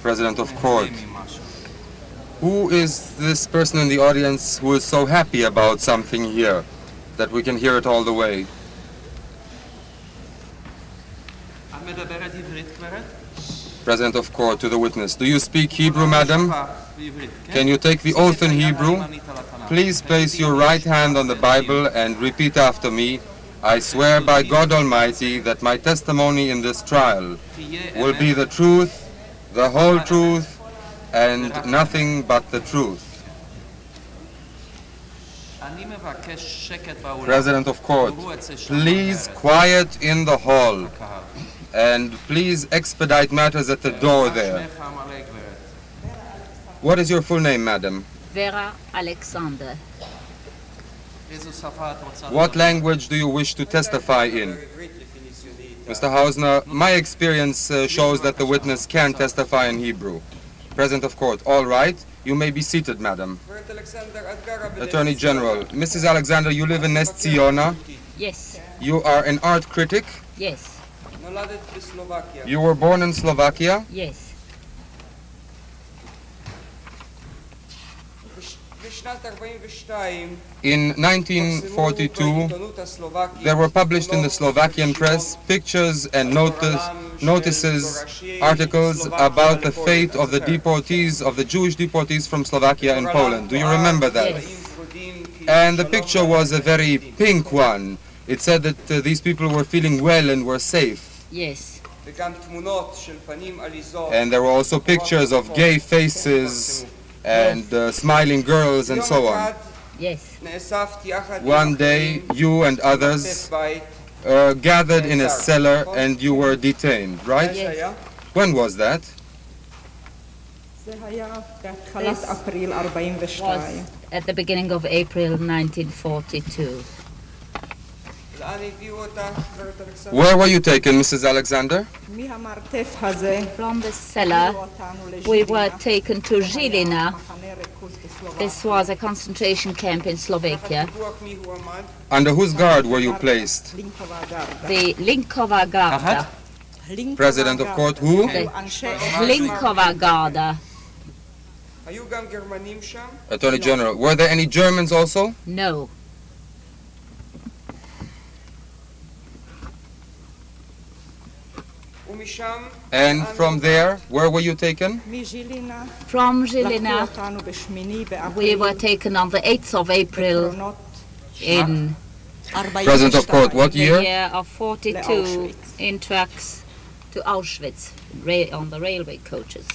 President of court, who is this person in the audience who is so happy about something here that we can hear it all the way? President of court to the witness, do you speak Hebrew, madam? Can you take the oath in Hebrew? Please place your right hand on the Bible and repeat after me. I swear by God Almighty that my testimony in this trial will be the truth, the whole truth, and nothing but the truth. President of Court, please quiet in the hall and please expedite matters at the door there. What is your full name, madam? Vera Alexander. What language do you wish to testify in? Mr. Hausner, my experience uh, shows that the witness can testify in Hebrew. President of court, all right. You may be seated, madam. Attorney General, Mrs. Alexander, you live in Nest Yes. You are an art critic? Yes. You were born in Slovakia? Yes. In 1942, there were published in the Slovakian press pictures and notice, notices, articles about the fate of the deportees, of the Jewish deportees from Slovakia and Poland. Do you remember that? And the picture was a very pink one. It said that uh, these people were feeling well and were safe. Yes. And there were also pictures of gay faces and uh, smiling girls and so on. Yes. One day, you and others uh, gathered in a cellar and you were detained, right? Yes. When was that? This was at the beginning of April 1942. Where were you taken, Mrs. Alexander? From the cellar, we were taken to Žilina. This was a concentration camp in Slovakia. Under whose guard were you placed? The Hlinkova Garda. President of court who? The Hlinkova Garda. Attorney General, were there any Germans also? No. And from there, where were you taken? From Žilina, we were taken on the 8th of April in Present of court, what year? The year of 42 in trucks to Auschwitz on the railway coaches.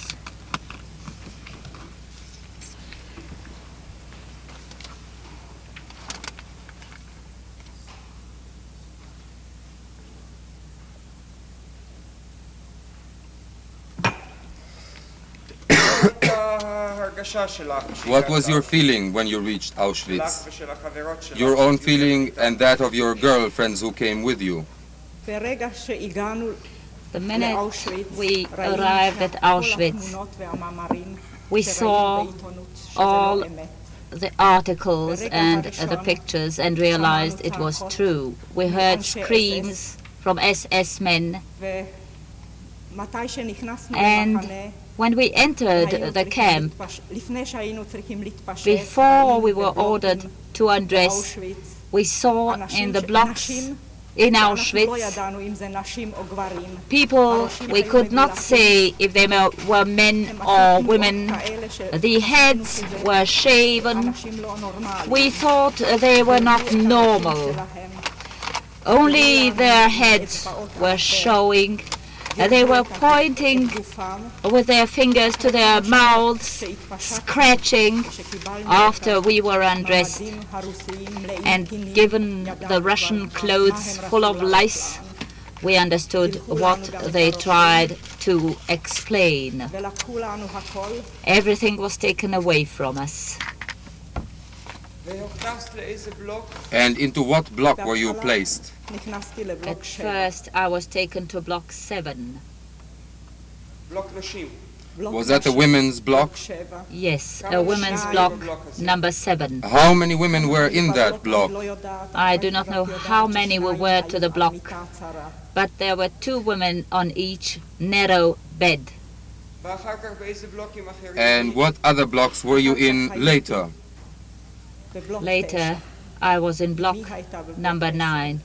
What was your feeling when you reached Auschwitz? Your own feeling and that of your girlfriends who came with you. The minute we arrived at Auschwitz, we saw all the articles and the pictures and realized it was true. We heard screams from SS men. And when we entered the camp, before we were ordered to undress, we saw in the blocks in Auschwitz people, we could not say if they were men or women. The heads were shaven. We thought they were not normal. Only their heads were showing they were pointing with their fingers to their mouths, scratching after we were undressed and given the Russian clothes full of lice. We understood what they tried to explain. Everything was taken away from us. And into what block were you placed? At first I was taken to block 7. Was that a women's block? Yes, a women's block number 7. How many women were in that block? I do not know how many were to the block, but there were two women on each narrow bed. And what other blocks were you in later? Later, I was in block number 9.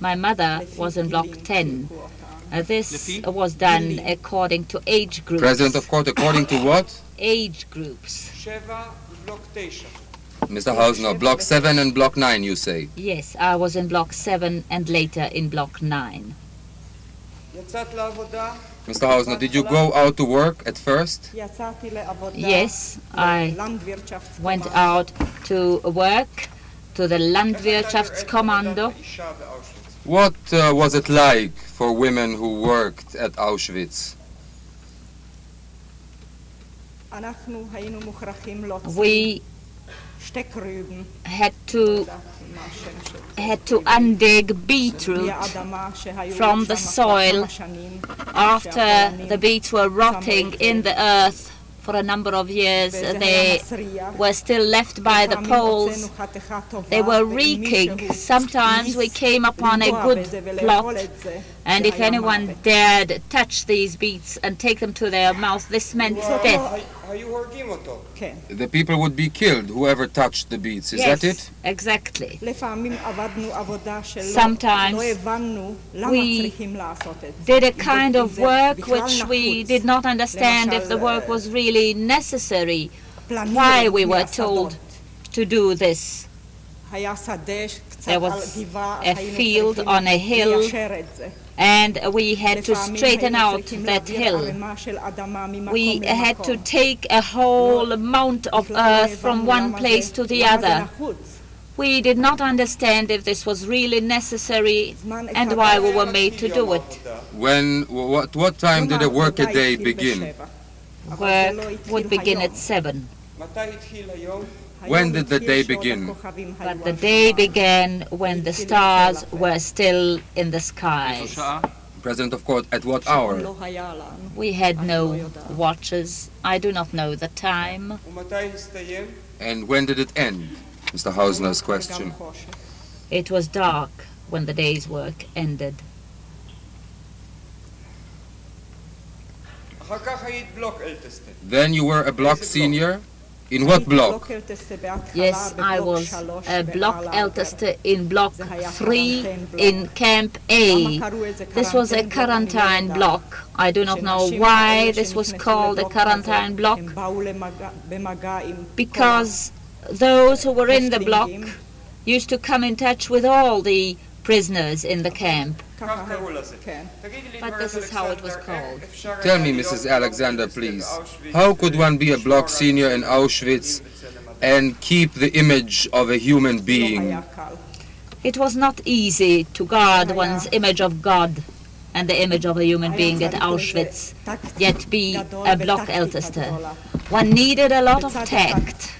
My mother was in block 10. Uh, this was done according to age groups. President of court, according to what? Age groups. Mr. Hausner, block 7 and block 9, you say? Yes, I was in block 7 and later in block 9. Mr. Hausner, did you go out to work at first? Yes, I went out to work to the Landwirtschaftskommando. What uh, was it like for women who worked at Auschwitz? We had to had to undig beetroot from the soil after the beets were rotting in the earth for a number of years. They were still left by the poles. They were reeking. Sometimes we came upon a good plot and if anyone dared touch these beads and take them to their mouth, this meant death. The people would be killed, whoever touched the beads. Is yes, that it? Exactly. Sometimes we did a kind of work which we did not understand if the work was really necessary, why we were told to do this. There was a field on a hill, and we had to straighten out that hill. We had to take a whole amount of earth from one place to the other. We did not understand if this was really necessary and why we were made to do it. When, what, what time did the work a day begin? Work would begin at 7. When did the day begin? But the day began when the stars were still in the sky. President of court, at what hour? We had no watches. I do not know the time. And when did it end? Mr. Hausner's question. It was dark when the day's work ended. Then you were a block senior? In what block? Yes, I was a uh, block Eltester in block 3 in Camp A. This was a quarantine block. I do not know why this was called a quarantine block, because those who were in the block used to come in touch with all the prisoners in the camp. But this is how it was called. Tell me, Mrs. Alexander, please, how could one be a block senior in Auschwitz and keep the image of a human being? It was not easy to guard one's image of God and the image of a human being at Auschwitz, yet be a block Eltester. One needed a lot of tact.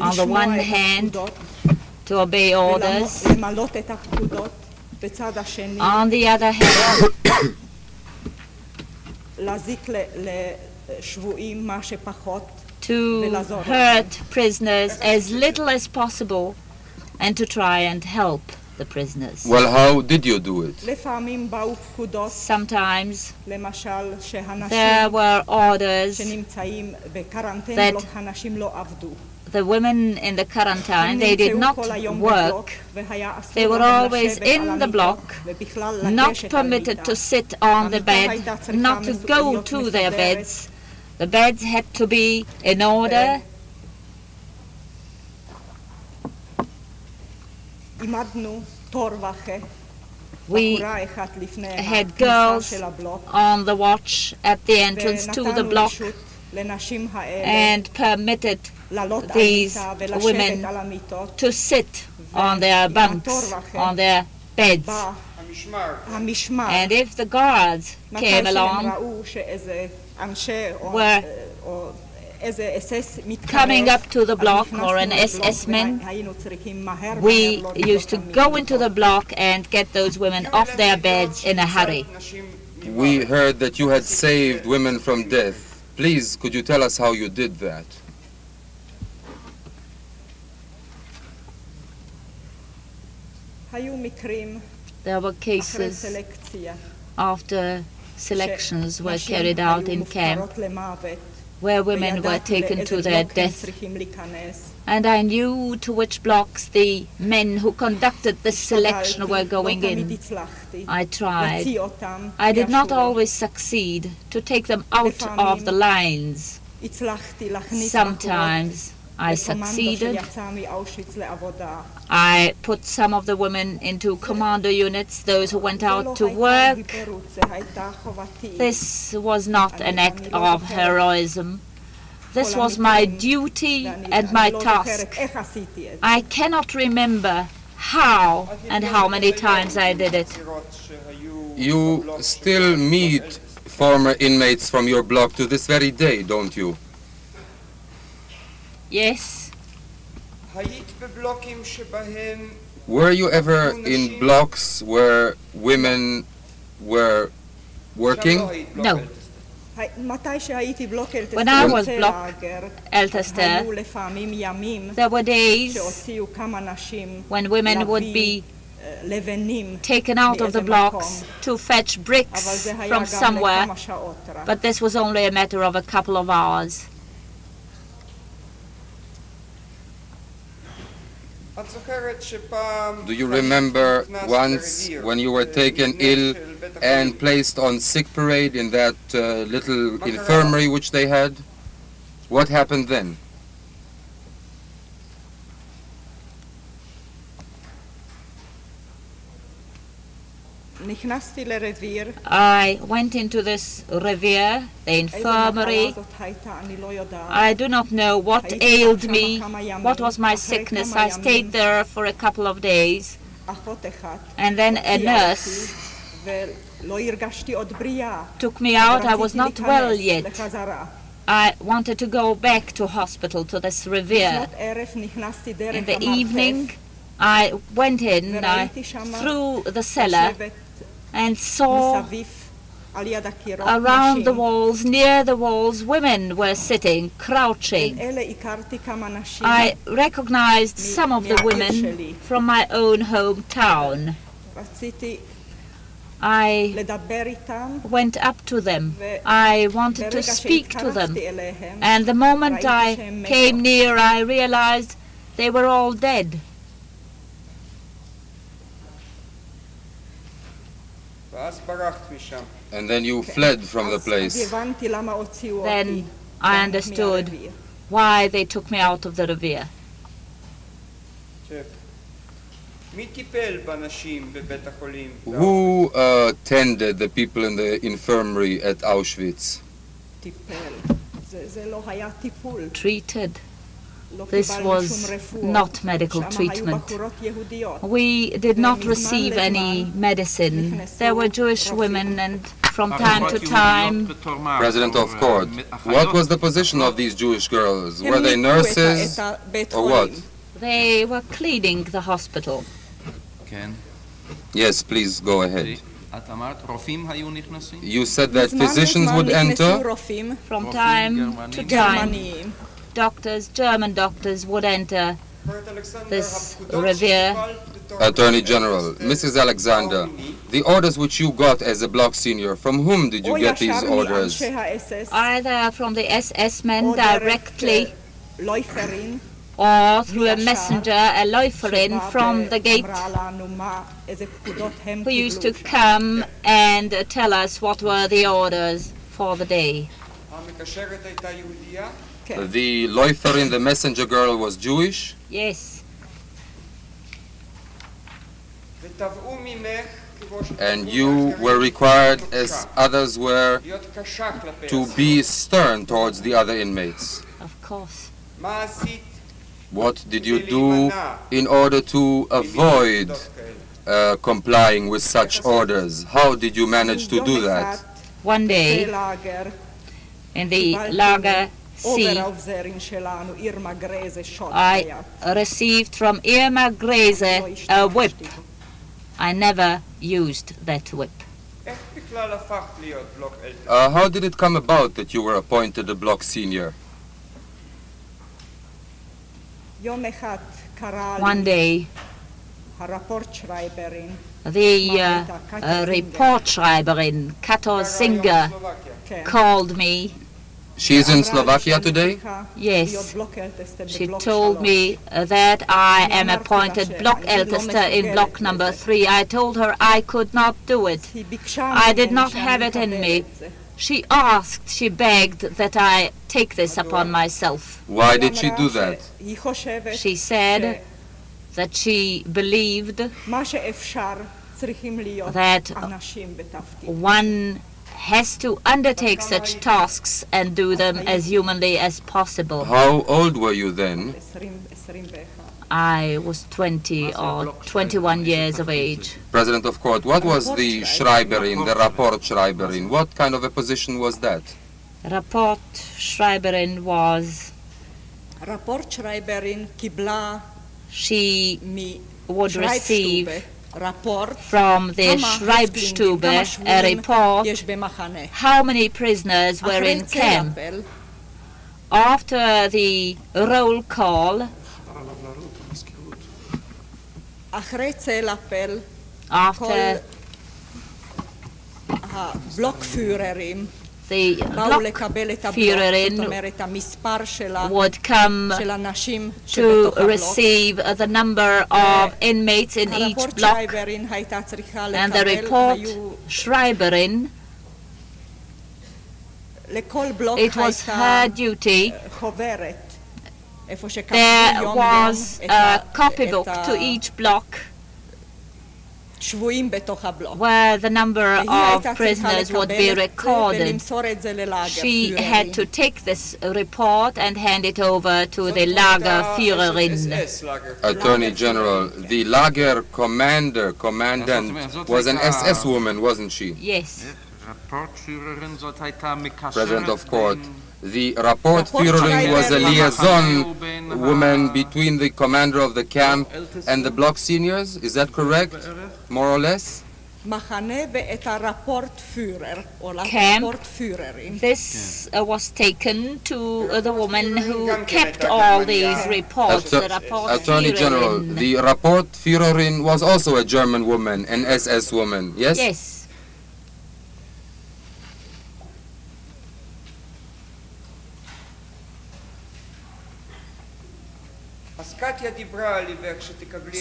On the one hand, to obey orders. On the other hand, to hurt prisoners as little as possible and to try and help the prisoners. Well, how did you do it? Sometimes there were orders that the women in the quarantine, they did not work. They were always in the block, not permitted to sit on the bed, not to go to their beds. The beds had to be in order. We had girls on the watch at the entrance to the block and permitted these women to sit on their bunks, on their beds. And if the guards came along, were coming up to the block or an SS man, we used to go into the block and get those women off their beds in a hurry. We heard that you had saved women from death. Please, could you tell us how you did that? There were cases after selections were carried out in camp where women were taken to their death. And I knew to which blocks the men who conducted this selection were going in. I tried. I did not always succeed to take them out of the lines. Sometimes I succeeded. I put some of the women into commando units, those who went out to work. This was not an act of heroism. This was my duty and my task. I cannot remember how and how many times I did it. You still meet former inmates from your block to this very day, don't you? Yes. Were you ever in blocks where women were working? No. When I was blocked, Eltester, uh, there were days when women would be taken out of the blocks to fetch bricks from somewhere, but this was only a matter of a couple of hours. Do you remember once when you were taken ill and placed on sick parade in that uh, little infirmary which they had? What happened then? I went into this Revier, the infirmary. I do not know what ailed me, what was my sickness. I stayed there for a couple of days. And then a nurse took me out. I was not well yet. I wanted to go back to hospital, to this Revier. In the evening, I went in, I, through the cellar, and saw around the walls, near the walls, women were sitting, crouching. I recognized some of the women from my own hometown. I went up to them. I wanted to speak to them. And the moment I came near, I realized they were all dead. And then you fled from the place. Then I understood why they took me out of the Revier. Who uh, tended the people in the infirmary at Auschwitz? Treated. This was not medical treatment. We did not receive any medicine. There were Jewish women and from time to time. President of court, what was the position of these Jewish girls? Were they nurses or what? They were cleaning the hospital. Yes, please go ahead. You said that physicians would enter? From time to time doctors, German doctors, would enter this Revier. Attorney General, Mrs. Alexander, the orders which you got as a block senior, from whom did you get these orders? Either from the SS men directly or through a messenger, a Läuferin from the gate who used to come and tell us what were the orders for the day. Okay. The loifer in the messenger girl was Jewish. Yes. And you were required, as others were, to be stern towards the other inmates. Of course. What did you do in order to avoid uh, complying with such orders? How did you manage to do that? One day, in the lager Sì. I received from Irma Grese a whip. I never used that whip. Uh, how did it come about that you were appointed a block senior? One day, the uh, uh, Rapport Schreiberin, Katya Singer, called me She's in Slovakia today? Yes. She told me uh, that I am appointed block elder uh, in block number three. I told her I could not do it. I did not have it in me. She asked, she begged that I take this upon myself. Why did she do that? She said that she believed that one has to undertake such tasks and do them as humanly as possible. How old were you then? I was 20 or 21 years of age. President of court, what was the Schreiberin, the Rapport Schreiberin? What kind of a position was that? Rapport Schreiberin was... Rapport Schreiberin kibla... She would receive from the Schreibstube a report how many prisoners were in camp. After the roll call, after the Führerin would come to receive the number of inmates in each block, and the Rapport Schreiberin it was her duty. There was a copybook to each block where the number of prisoners would be recorded. She had to take this report and hand it over to the Lagerführerin. Attorney General, the Lager commander, commandant, was an SS woman, wasn't she? Yes. President of court, the rapport was a liaison woman between the commander of the camp and the block seniors, is that correct, more or less? Camp. This uh, was taken to uh, the woman who kept all these reports. The Attorney Führerin. General, the rapport Führerin was also a German woman, an SS woman, yes? Yes.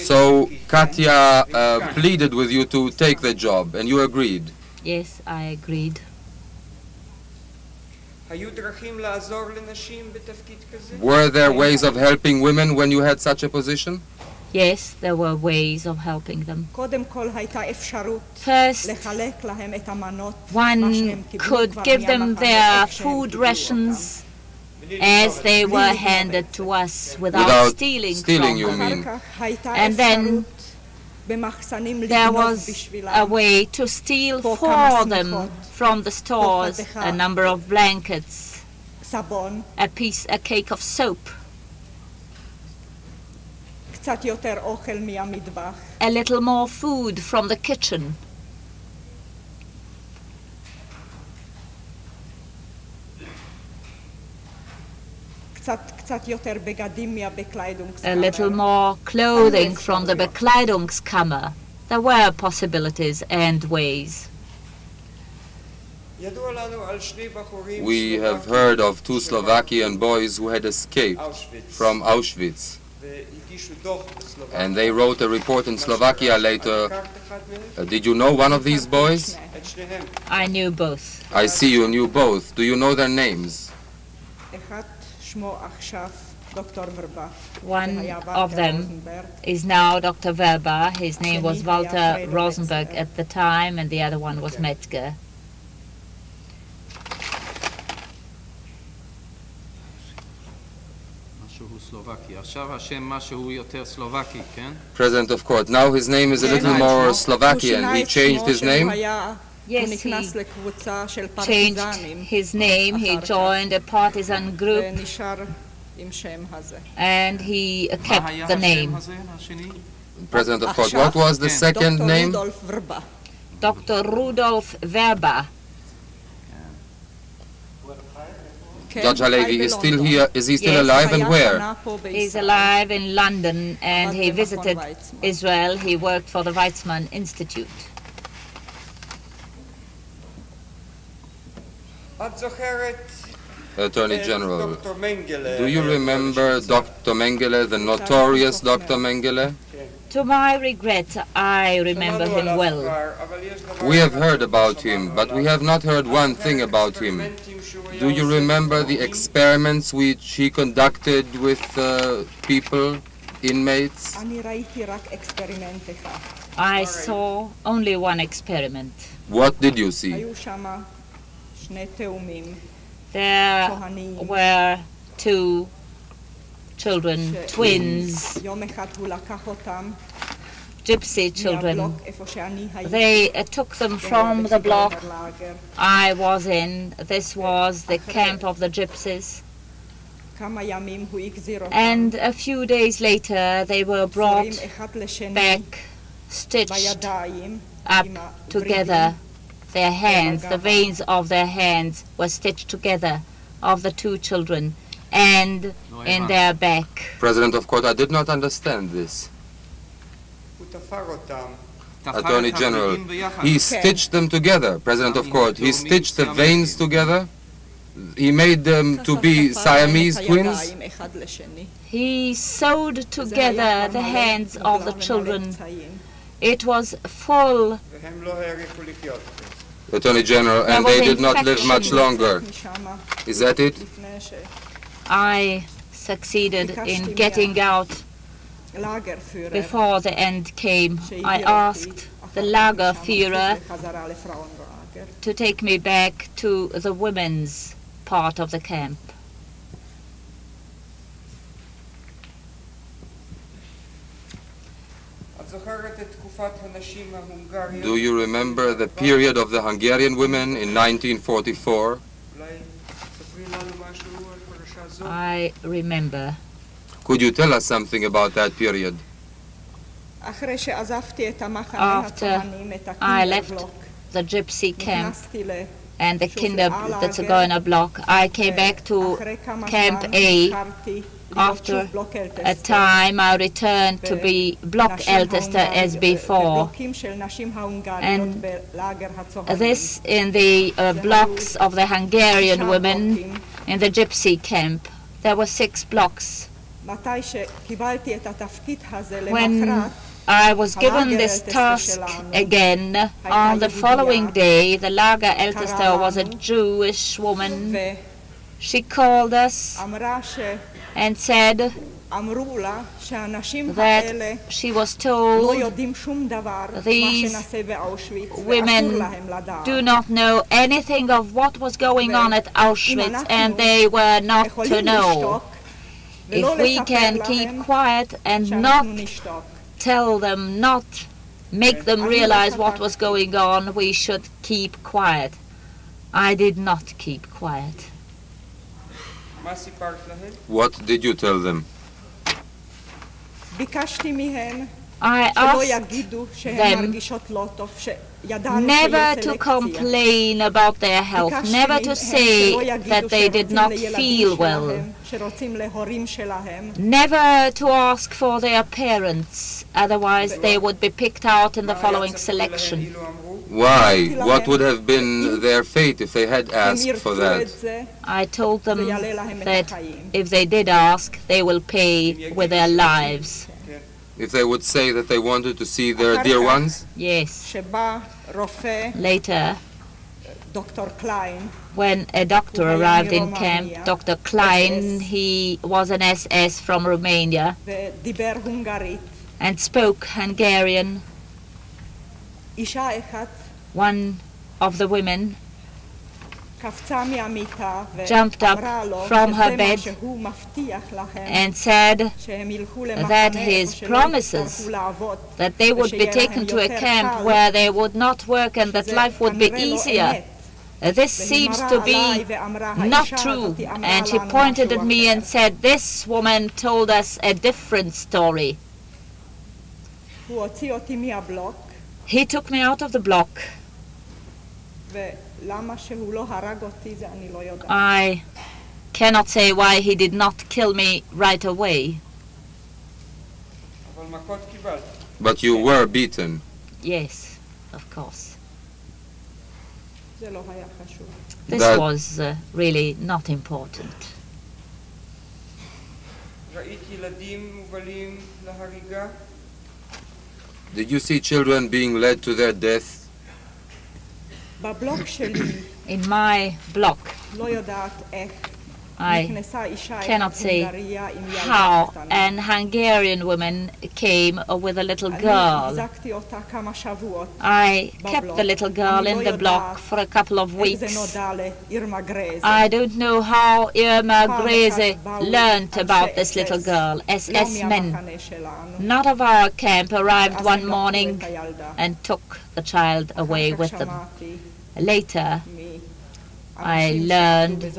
So Katya uh, pleaded with you to take the job, and you agreed. Yes, I agreed. Were there ways of helping women when you had such a position? Yes, there were ways of helping them. First, one could give them their food rations as they were handed to us without, without stealing, stealing from. And then there was a way to steal for them from the stores a number of blankets, a piece, a cake of soap, a little more food from the kitchen. a little more clothing from the Bekleidungskammer. There were possibilities and ways. We have heard of two Slovakian boys who had escaped from Auschwitz. And they wrote a report in Slovakia later. Uh, did you know one of these boys? I knew both. I see you knew both. Do you know their names? One of them is now Dr. Vrba. His name was Walter Rosenberg at the time, and the other one was Wetzler. President of court. Now his name is a little more Slovakian. He changed his name. Yes, he changed his name, he joined a partisan group, and he kept the name. President of course, what was the second Dr. name? Dr. Rudolf Vrba. Judge Halevi is still here. Is he still yes. alive and where? He's alive in London and he visited Israel. He worked for the Weizmann Institute. Attorney General, do you remember Dr. Mengele, the notorious Dr. Mengele? To my regret, I remember him well. We have heard about him, but we have not heard one thing about him. Do you remember the experiments which he conducted with uh, people, inmates? I saw only one experiment. What did you see? היו שם שני תאומים There כהניים. were two children, twins, יום אחד הוא לקח אותם gypsy children. מהבלוק איפה שאני הייתי. They uh, took them from the block I was in. This was the camp of the gypsies. כמה ימים הוא החזיר אותם. And a few days later, they were brought צורים אחד לשני back, stitched בידיים. up עם הוורידים. together. Their hands, the veins of their hands were stitched together of the two children and in their back. President of court, I did not understand this. Attorney General, he stitched them together. President of court, he stitched the veins together. He made them to be Siamese twins. He sewed together the hands of the children. It was full Attorney General, and they did not live much longer. Is that it? I succeeded in getting out before the end came. I asked the Lagerführer to take me back to the women's part of the camp. Do you remember the period of the Hungarian women in 1944? I remember. Could you tell us something about that period? After I left the gypsy camp and the, kinder, the a block, I came back to Camp A after a time I returned to be block eldest uh, as before. And this in the uh, blocks of the Hungarian women in the gypsy camp. There were six blocks. When I was given this task again on the following day, the Lager Eltester uh, was a Jewish woman. She called us and said that she was told these women do not know anything of what was going on at Auschwitz and they were not to know. If we can keep quiet and not tell them, not make them realize what was going on, we should keep quiet. I did not keep quiet. What did you tell them? I asked them never to complain about their health, never to say that they did not feel well. Never to ask for their parents, otherwise they would be picked out in the following selection. Why? What would have been their fate if they had asked for that? I told them that if they did ask, they will pay with their lives. If they would say that they wanted to see their dear ones? Yes. Later, Dr. Klein. When a doctor arrived in, camp, Dr. Klein, SS, he was an SS from Romania and spoke Hungarian. One of the women jumped up from her bed and said that his promises that they would be taken to a camp where they would not work and that life would be easier. This seems to be not true. And she pointed at me and said, This woman told us a different story. He took me out of the block. I cannot say why he did not kill me right away. But you were beaten. Yes, of course. This that was uh, really not important. Did you see children being led to their death in my block, I cannot say how an Hungarian woman came with a little girl. I kept the little girl in the block for a couple of weeks. I don't know how Irma Grese learned about this little girl. SS men, not of our camp, arrived one morning and took the child away with them. Later, I learned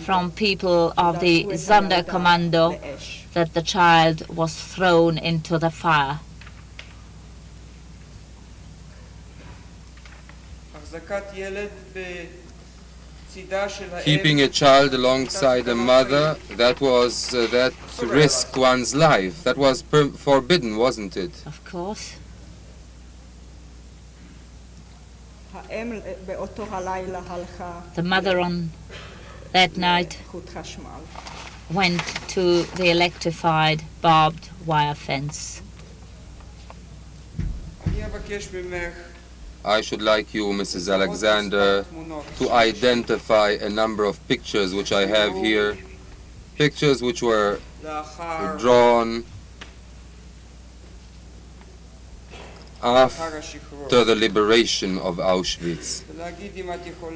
from people of the Sonderkommando that the child was thrown into the fire. Keeping a child alongside a mother, that was uh, that risk one's life. That was forbidden, wasn't it? Of course. The mother on that night went to the electrified barbed wire fence. I should like you, Mrs. Alexander, to identify a number of pictures which I have here, pictures which were drawn after the liberation of Auschwitz.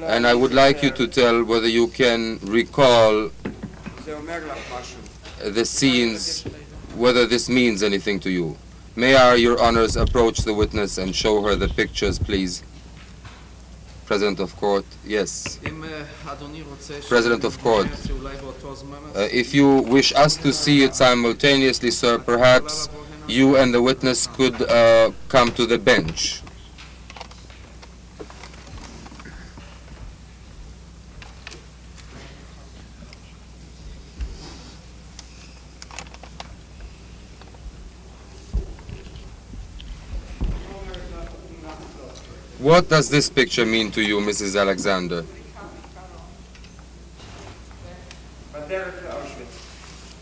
And I would like you to tell whether you can recall the scenes, whether this means anything to you. May I, Your Honors, approach the witness and show her the pictures, please? President of Court, yes. President of Court, uh, if you wish us to see it simultaneously, sir, perhaps you and the witness could uh, come to the bench. What does this picture mean to you, Mrs. Alexander?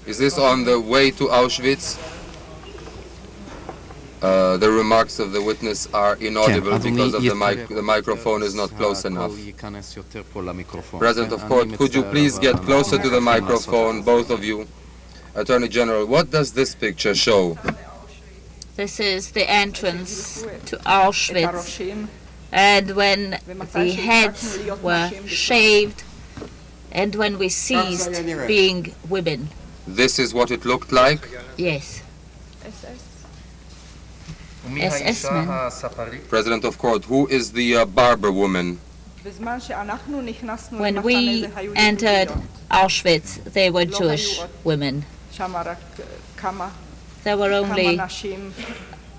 Is this on the way to Auschwitz? Uh, the remarks of the witness are inaudible because of the, mic the microphone is not close enough. President of court, could you please get closer to the microphone, both of you? Attorney General, what does this picture show? This is the entrance to Auschwitz. And when the heads were shaved and when we ceased being women. This is what it looked like? Yes. President of Court, who is the uh, barber woman? When we entered Auschwitz, they were Jewish women. There were only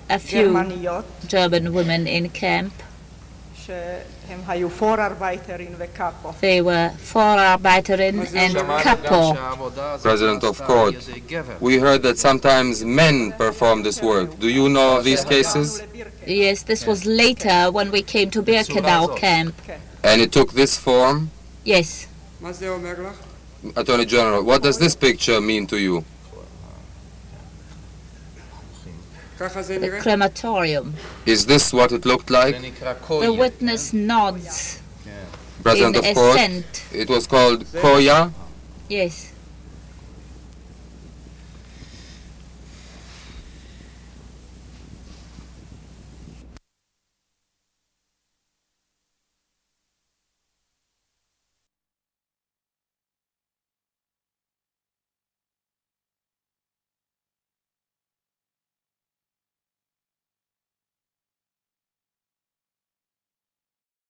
a few German women in camp they were Vorarbeiterin and Kapo. President of court, we heard that sometimes men perform this work. Do you know of these cases? Yes, this was later when we came to Birkenau camp. And it took this form? Yes. Attorney General, what does this picture mean to you? the crematorium. Is this what it looked like? The witness nods. Present, of course. It was called Koya. Yes.